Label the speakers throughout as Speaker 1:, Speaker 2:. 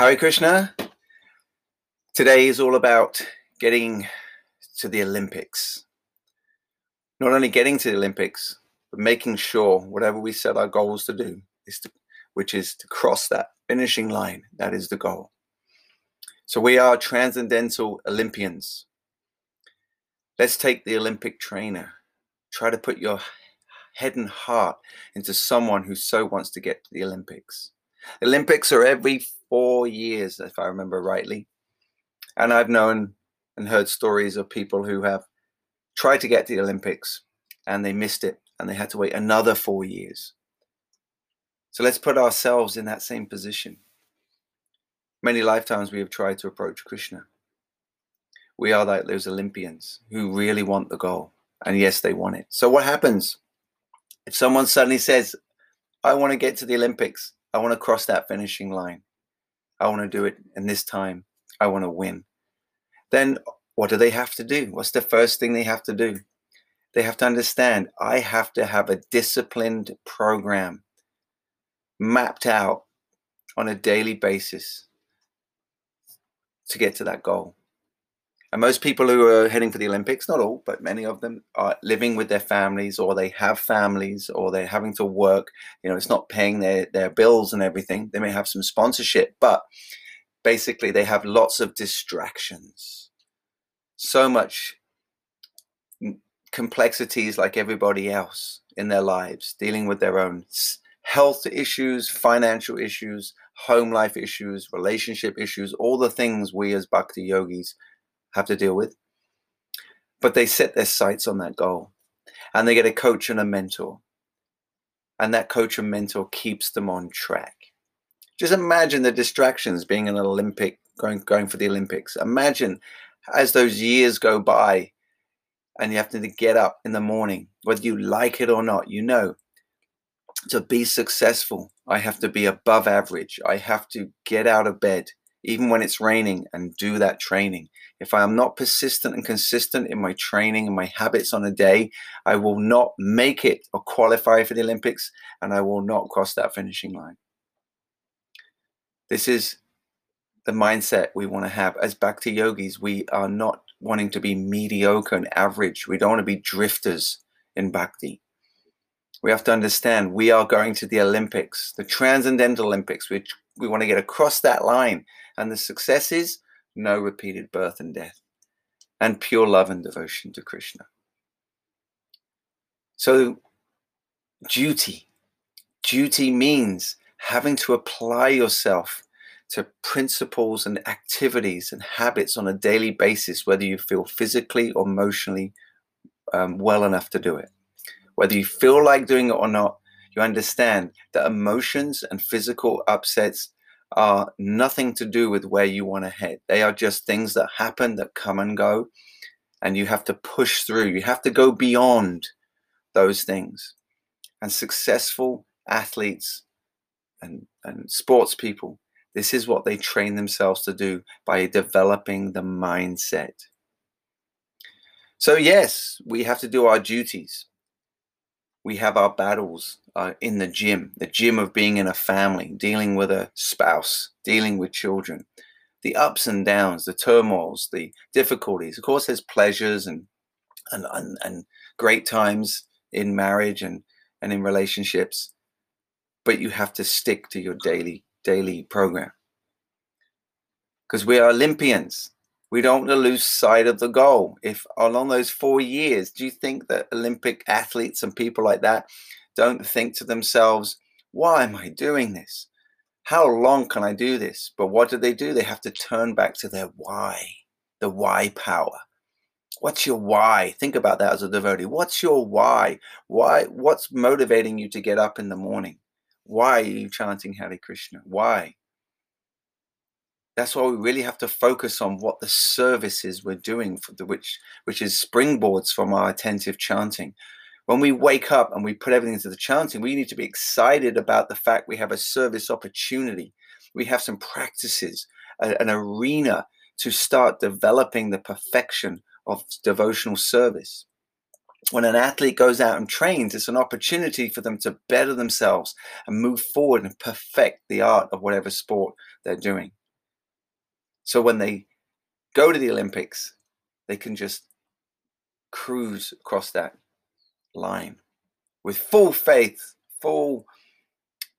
Speaker 1: Hare Krishna. Today is all about getting to the Olympics. Not only getting to the Olympics, but making sure whatever we set our goals to do is to, which is to cross that finishing line. That is the goal. So we are transcendental Olympians. Let's take the Olympic trainer. Try to put your head and heart into someone who so wants to get to the Olympics. Olympics are every four years, if I remember rightly. And I've known and heard stories of people who have tried to get to the Olympics and they missed it and they had to wait another four years. So let's put ourselves in that same position. Many lifetimes we have tried to approach Krishna. We are like those Olympians who really want the goal. And yes, they want it. So what happens if someone suddenly says, I want to get to the Olympics? I want to cross that finishing line. I want to do it in this time. I want to win. Then what do they have to do? What's the first thing they have to do? They have to understand I have to have a disciplined program mapped out on a daily basis to get to that goal. And most people who are heading for the Olympics, not all, but many of them are living with their families or they have families or they're having to work. You know, it's not paying their, their bills and everything. They may have some sponsorship, but basically they have lots of distractions. So much complexities like everybody else in their lives, dealing with their own health issues, financial issues, home life issues, relationship issues, all the things we as bhakti yogis have to deal with. But they set their sights on that goal and they get a coach and a mentor. And that coach and mentor keeps them on track. Just imagine the distractions being an Olympic, going, going for the Olympics. Imagine as those years go by and you have to get up in the morning, whether you like it or not, you know, to be successful, I have to be above average. I have to get out of bed even when it's raining, and do that training. If I am not persistent and consistent in my training and my habits on a day, I will not make it or qualify for the Olympics, and I will not cross that finishing line. This is the mindset we want to have. As Bhakti yogis, we are not wanting to be mediocre and average. We don't want to be drifters in Bhakti. We have to understand we are going to the Olympics, the Transcendental Olympics, which we want to get across that line and the success is no repeated birth and death, and pure love and devotion to Krishna. So, duty. Duty means having to apply yourself to principles and activities and habits on a daily basis, whether you feel physically or emotionally um, well enough to do it. Whether you feel like doing it or not, you understand that emotions and physical upsets are nothing to do with where you want to head. They are just things that happen that come and go. And you have to push through. You have to go beyond those things. And successful athletes and, and sports people, this is what they train themselves to do by developing the mindset. So, yes, we have to do our duties we have our battles uh, in the gym, the gym of being in a family, dealing with a spouse, dealing with children, the ups and downs, the turmoils, the difficulties. Of course, there's pleasures and and and, and great times in marriage and and in relationships, but you have to stick to your daily daily program because we are Olympians. We don't want to lose sight of the goal. If along those four years, do you think that Olympic athletes and people like that don't think to themselves, why am I doing this? How long can I do this? But what do they do? They have to turn back to their why, the why power. What's your why? Think about that as a devotee. What's your why? Why? What's motivating you to get up in the morning? Why are you chanting Hare Krishna? Why? That's why we really have to focus on what the services we're doing for the which which is springboards from our attentive chanting. When we wake up and we put everything into the chanting we need to be excited about the fact we have a service opportunity. We have some practices a, an arena to start developing the perfection of devotional service. When an athlete goes out and trains, it's an opportunity for them to better themselves and move forward and perfect the art of whatever sport they're doing. So when they go to the Olympics, they can just cruise across that line with full faith, full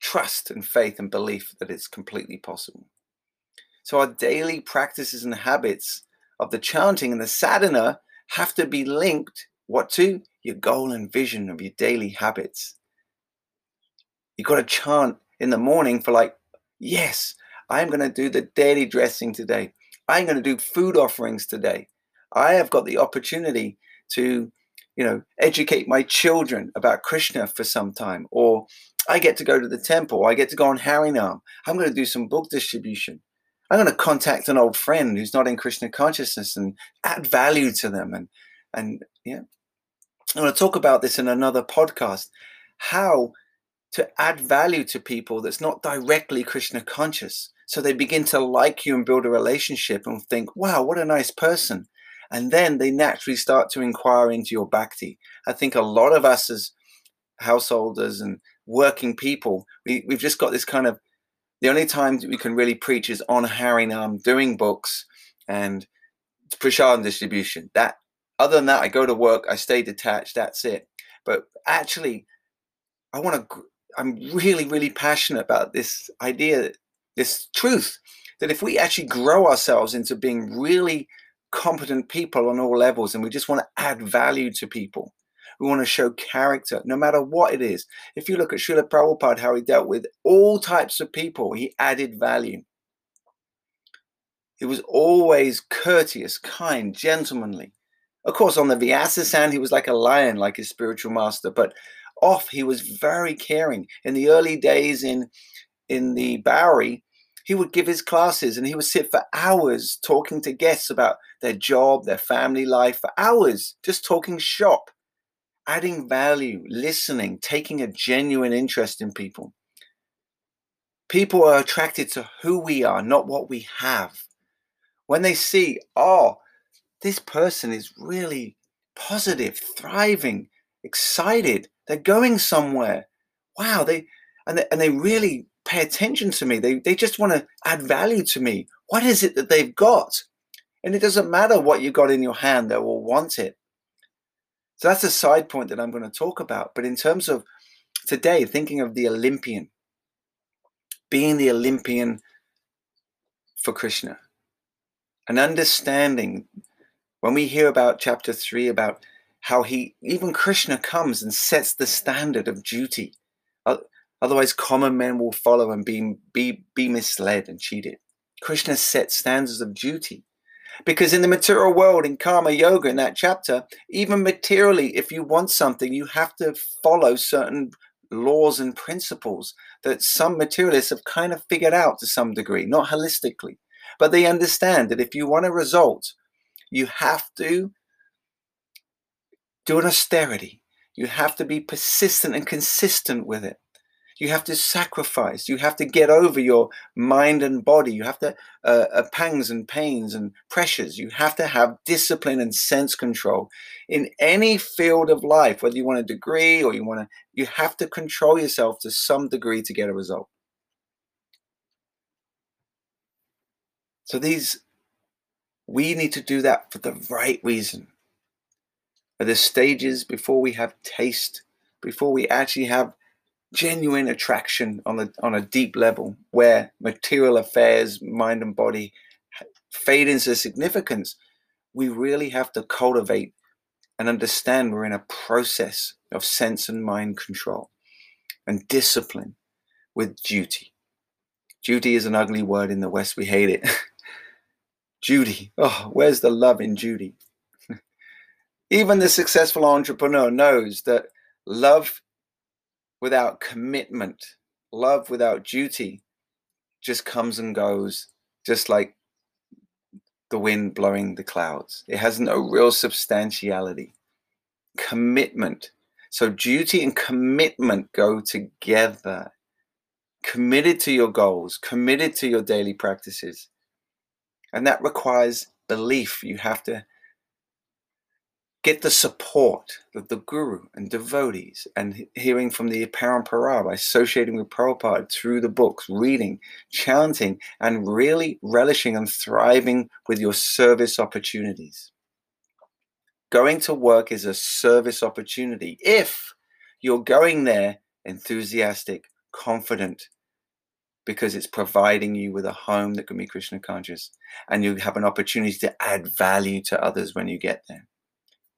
Speaker 1: trust and faith and belief that it's completely possible. So our daily practices and habits of the chanting and the sadhana have to be linked what to your goal and vision of your daily habits. You've got to chant in the morning for like, yes, I'm going to do the daily dressing today. I'm going to do food offerings today. I have got the opportunity to, you know, educate my children about Krishna for some time, or I get to go to the temple. I get to go on Harinam. I'm going to do some book distribution. I'm going to contact an old friend who's not in Krishna consciousness and add value to them. And and yeah, I'm going to talk about this in another podcast. How to add value to people that's not directly Krishna conscious. So they begin to like you and build a relationship and think, wow, what a nice person. And then they naturally start to inquire into your bhakti. I think a lot of us as householders and working people, we, we've just got this kind of the only time we can really preach is on Harinam, doing books and prashad distribution. That other than that, I go to work, I stay detached, that's it. But actually, I want to I'm really, really passionate about this idea, this truth that if we actually grow ourselves into being really competent people on all levels and we just want to add value to people, we want to show character, no matter what it is. If you look at Srila Prabhupada, how he dealt with all types of people, he added value. He was always courteous, kind, gentlemanly. Of course, on the Vyasa he was like a lion, like his spiritual master, but off, he was very caring. In the early days in in the Bowery, he would give his classes and he would sit for hours talking to guests about their job, their family life, for hours, just talking shop adding value, listening, taking a genuine interest in people. People are attracted to who we are, not what we have. When they see, oh, this person is really positive, thriving, excited, they're going somewhere. Wow, they and they, and they really pay attention to me. They they just want to add value to me. What is it that they've got? And it doesn't matter what you got in your hand, they will want it. So that's a side point that I'm going to talk about. But in terms of today, thinking of the Olympian, being the Olympian for Krishna, and understanding when we hear about chapter three about how he, even Krishna comes and sets the standard of duty. Otherwise, common men will follow and be, be, be misled and cheated. Krishna sets standards of duty. Because in the material world, in karma yoga, in that chapter, even materially, if you want something, you have to follow certain laws and principles that some materialists have kind of figured out to some degree, not holistically. But they understand that if you want a result, you have to do an austerity. You have to be persistent and consistent with it. You have to sacrifice. You have to get over your mind and body. You have to uh, uh, pangs and pains and pressures. You have to have discipline and sense control in any field of life. Whether you want a degree or you want to, you have to control yourself to some degree to get a result. So these, we need to do that for the right reason. At the stages before we have taste, before we actually have genuine attraction on a on a deep level where material affairs mind and body fade into significance we really have to cultivate and understand we're in a process of sense and mind control and discipline with duty. Duty is an ugly word in the west we hate it. Duty oh where's the love in duty? Even the successful entrepreneur knows that love without commitment, love without duty, just comes and goes, just like the wind blowing the clouds. It has no real substantiality. Commitment. So, duty and commitment go together. Committed to your goals, committed to your daily practices. And that requires belief. You have to get the support of the guru and devotees and hearing from the Parampara by associating with Prabhupada through the books, reading, chanting, and really relishing and thriving with your service opportunities. Going to work is a service opportunity if you're going there enthusiastic, confident, because it's providing you with a home that can be Krishna conscious and you have an opportunity to add value to others when you get there.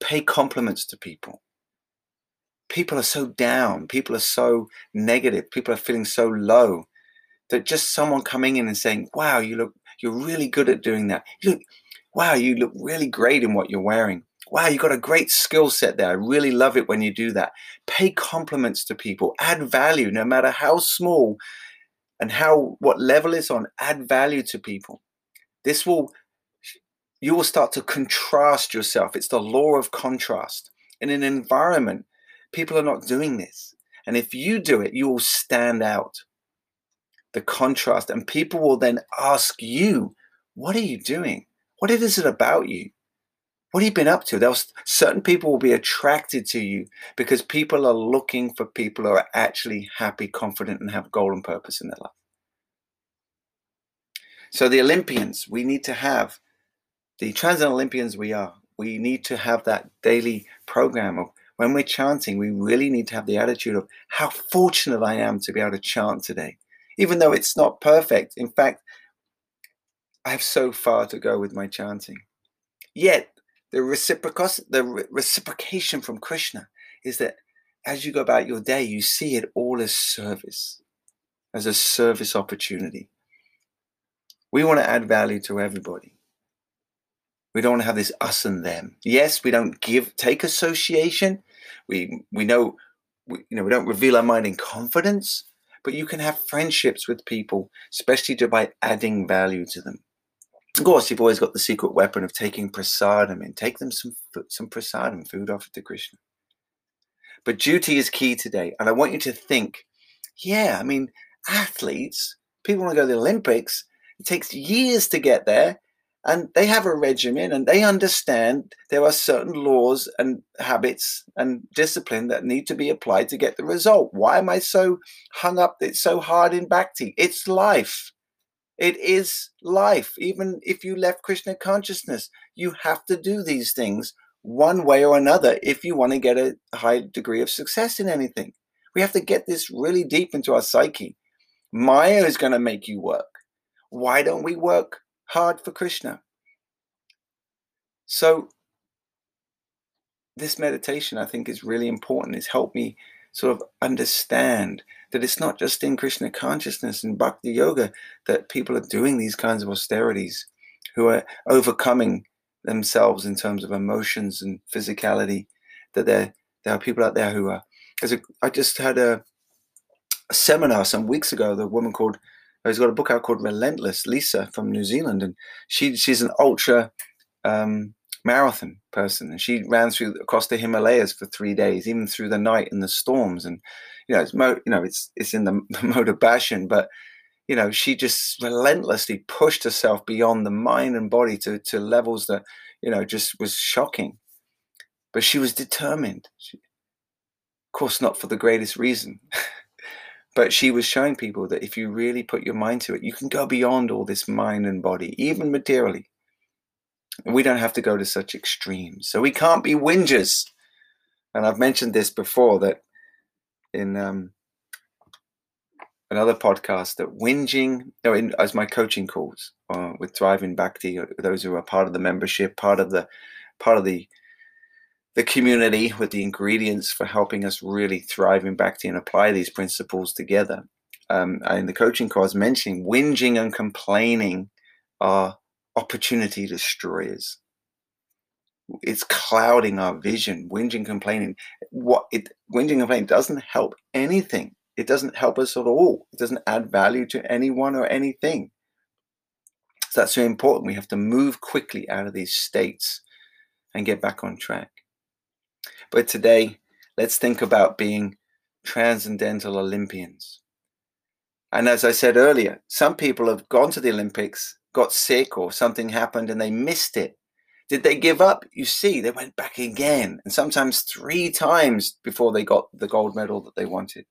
Speaker 1: Pay compliments to people. People are so down, people are so negative, people are feeling so low that just someone coming in and saying, Wow, you look, you're really good at doing that. You look, wow, you look really great in what you're wearing. Wow, you got a great skill set there. I really love it when you do that. Pay compliments to people, add value, no matter how small and how what level it's on, add value to people. This will you will start to contrast yourself. It's the law of contrast. In an environment, people are not doing this. And if you do it, you will stand out. The contrast, and people will then ask you, What are you doing? What is it about you? What have you been up to? There's certain people will be attracted to you because people are looking for people who are actually happy, confident, and have goal and purpose in their life. So the Olympians, we need to have the Transcendent Olympians we are. We need to have that daily program of when we're chanting, we really need to have the attitude of how fortunate I am to be able to chant today. Even though it's not perfect. In fact, I have so far to go with my chanting. Yet the, reciprocos- the re- reciprocation from Krishna is that as you go about your day, you see it all as service, as a service opportunity. We want to add value to everybody. We don't want to have this us and them. Yes, we don't give take association. We we know we, you know we don't reveal our mind in confidence, but you can have friendships with people, especially by adding value to them. Of course, you've always got the secret weapon of taking prasadam and take them some some prasadam, food offered to Krishna. But duty is key today, and I want you to think. Yeah, I mean, athletes, people want to go to the Olympics. It takes years to get there, and they have a regimen, and they understand there are certain laws and habits and discipline that need to be applied to get the result. Why am I so hung up? It's so hard in bhakti. It's life. It is life. Even if you left Krishna consciousness, you have to do these things one way or another if you want to get a high degree of success in anything. We have to get this really deep into our psyche. Maya is going to make you work. Why don't we work hard for Krishna? So, this meditation, I think, is really important. It's helped me sort of understand that it's not just in Krishna consciousness and bhakti yoga that people are doing these kinds of austerities, who are overcoming themselves in terms of emotions and physicality. That there there are people out there who are. A, I just had a, a seminar some weeks ago. The woman called who's got a book out called Relentless, Lisa from New Zealand, and she she's an ultra um, marathon person, and she ran through across the Himalayas for three days, even through the night and the storms. And you know, it's mo- you know, it's it's in the, the mode of passion, but you know, she just relentlessly pushed herself beyond the mind and body to to levels that you know just was shocking. But she was determined. She, of course, not for the greatest reason. but she was showing people that if you really put your mind to it, you can go beyond all this mind and body, even materially. We don't have to go to such extremes. So we can't be whingers. And I've mentioned this before that in um, another podcast that whinging, no, in, as my coaching calls uh, with Thriving Bhakti, uh, those who are part of the membership, part of the part of the the community with the ingredients for helping us really thrive in Bhakti and apply these principles together. Um, in the coaching was mentioning whinging and complaining are opportunity destroyers. It's clouding our vision, whinging, complaining. What it whinging complaining doesn't help anything. It doesn't help us at all. It doesn't add value to anyone or anything. So that's so important. We have to move quickly out of these states and get back on track. But today, let's think about being transcendental Olympians. And as I said earlier, some people have gone to the Olympics got sick or something happened and they missed it. Did they give up? You see, they went back again, and sometimes three times before they got the gold medal that they wanted.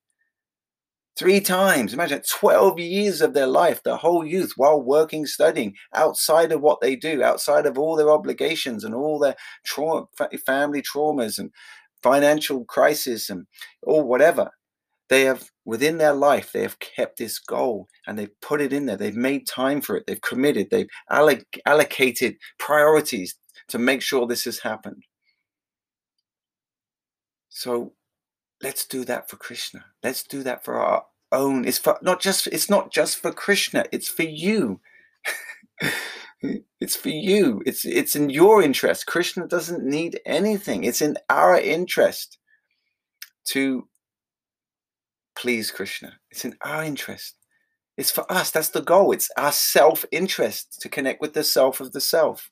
Speaker 1: Three times. Imagine 12 years of their life, their whole youth, while working, studying, outside of what they do, outside of all their obligations and all their family traumas and financial crisis and or whatever. They have, within their life, they have kept this goal and they've put it in there. They've made time for it. They've committed. They've alloc- allocated priorities to make sure this has happened. So let's do that for Krishna. Let's do that for our own. It's for not just it's not just for Krishna, it's for you. it's for you. It's it's in your interest. Krishna doesn't need anything. It's in our interest to please Krishna. It's in our interest. It's for us. That's the goal. It's our self interest to connect with the self of the self.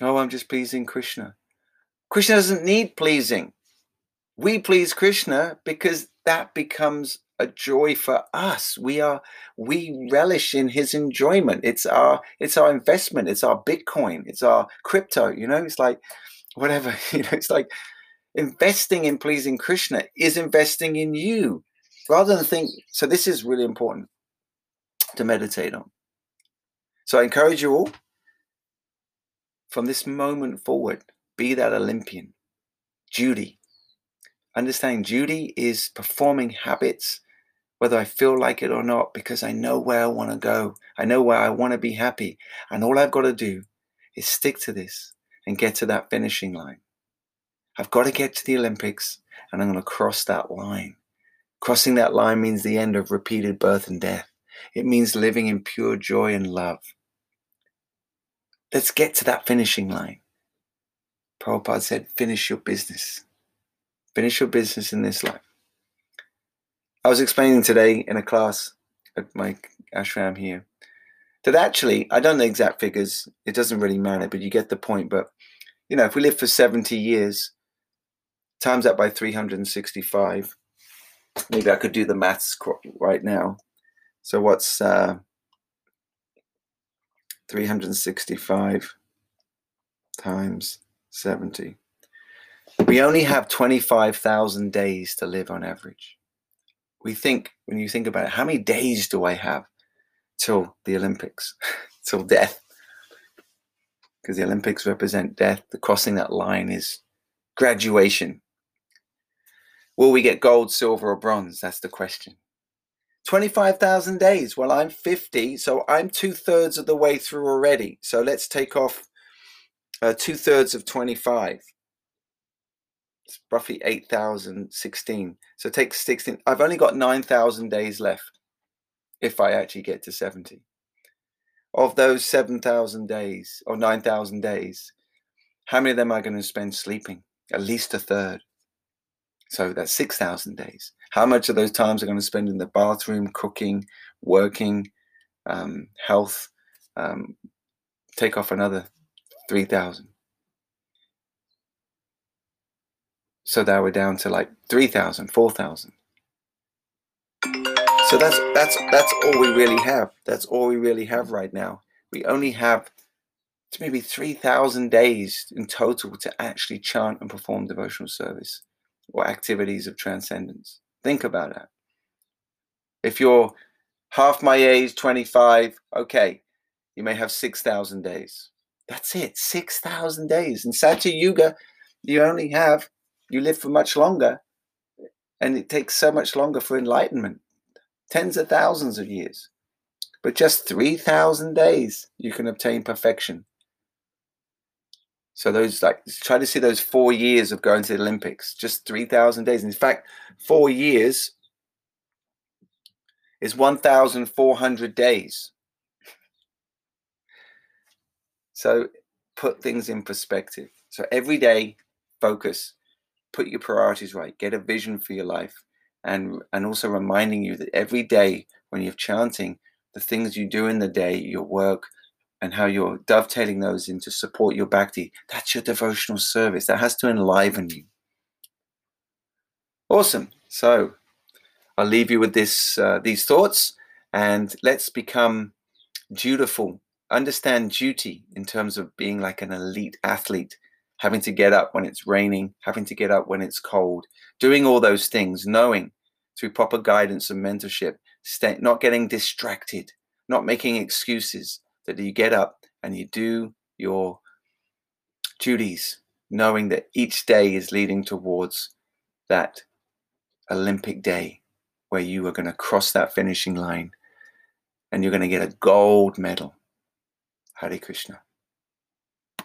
Speaker 1: Oh, I'm just pleasing Krishna. Krishna doesn't need pleasing. We please Krishna because that becomes a joy for us. We are we relish in his enjoyment. It's our it's our investment. It's our Bitcoin. It's our crypto. You know, it's like whatever. You know, it's like investing in pleasing Krishna is investing in you rather than think. So this is really important to meditate on. So I encourage you all from this moment forward, be that Olympian. Judy. Understanding duty is performing habits, whether I feel like it or not, because I know where I want to go. I know where I want to be happy. And all I've got to do is stick to this and get to that finishing line. I've got to get to the Olympics and I'm going to cross that line. Crossing that line means the end of repeated birth and death. It means living in pure joy and love. Let's get to that finishing line. Prabhupada said, finish your business. Finish your business in this life. I was explaining today in a class at my ashram here that actually, I don't know the exact figures, it doesn't really matter, but you get the point. But, you know, if we live for 70 years, times that by 365, maybe I could do the maths right now. So what's uh, 365 times 70. We only have 25,000 days to live on average. We think, when you think about it, how many days do I have till the Olympics, till death? Because the Olympics represent death. The crossing that line is graduation. Will we get gold, silver, or bronze? That's the question. 25,000 days. Well, I'm 50, so I'm two thirds of the way through already. So let's take off uh, two thirds of 25. It's roughly 8,016. So take 16. I've only got 9,000 days left if I actually get to 70. Of those 7,000 days or 9,000 days, how many of them am I going to spend sleeping? At least a third. So that's 6,000 days. How much of those times are going to spend in the bathroom, cooking, working, um, health? Um, take off another 3,000. So that we're down to like 3,000, 4,000. So that's that's that's all we really have. That's all we really have right now. We only have maybe 3,000 days in total to actually chant and perform devotional service or activities of transcendence. Think about that. If you're half my age, 25, okay, you may have 6,000 days. That's it, 6,000 days. In Satya Yuga, you only have, you live for much longer, and it takes so much longer for enlightenment tens of thousands of years. But just 3,000 days, you can obtain perfection. So those like try to see those four years of going to the Olympics, just three thousand days. In fact, four years is one thousand four hundred days. So put things in perspective. So every day, focus, put your priorities right, get a vision for your life, and and also reminding you that every day when you're chanting, the things you do in the day, your work, and how you're dovetailing those into support your bhakti. That's your devotional service. That has to enliven you. Awesome. So I'll leave you with this uh, these thoughts, and let's become dutiful Understand duty in terms of being like an elite athlete, having to get up when it's raining, having to get up when it's cold, doing all those things, knowing through proper guidance and mentorship, stay, not getting distracted, not making excuses, that you get up and you do your duties, knowing that each day is leading towards that Olympic day where you are going to cross that finishing line and you're going to get a gold medal. Hare Krishna.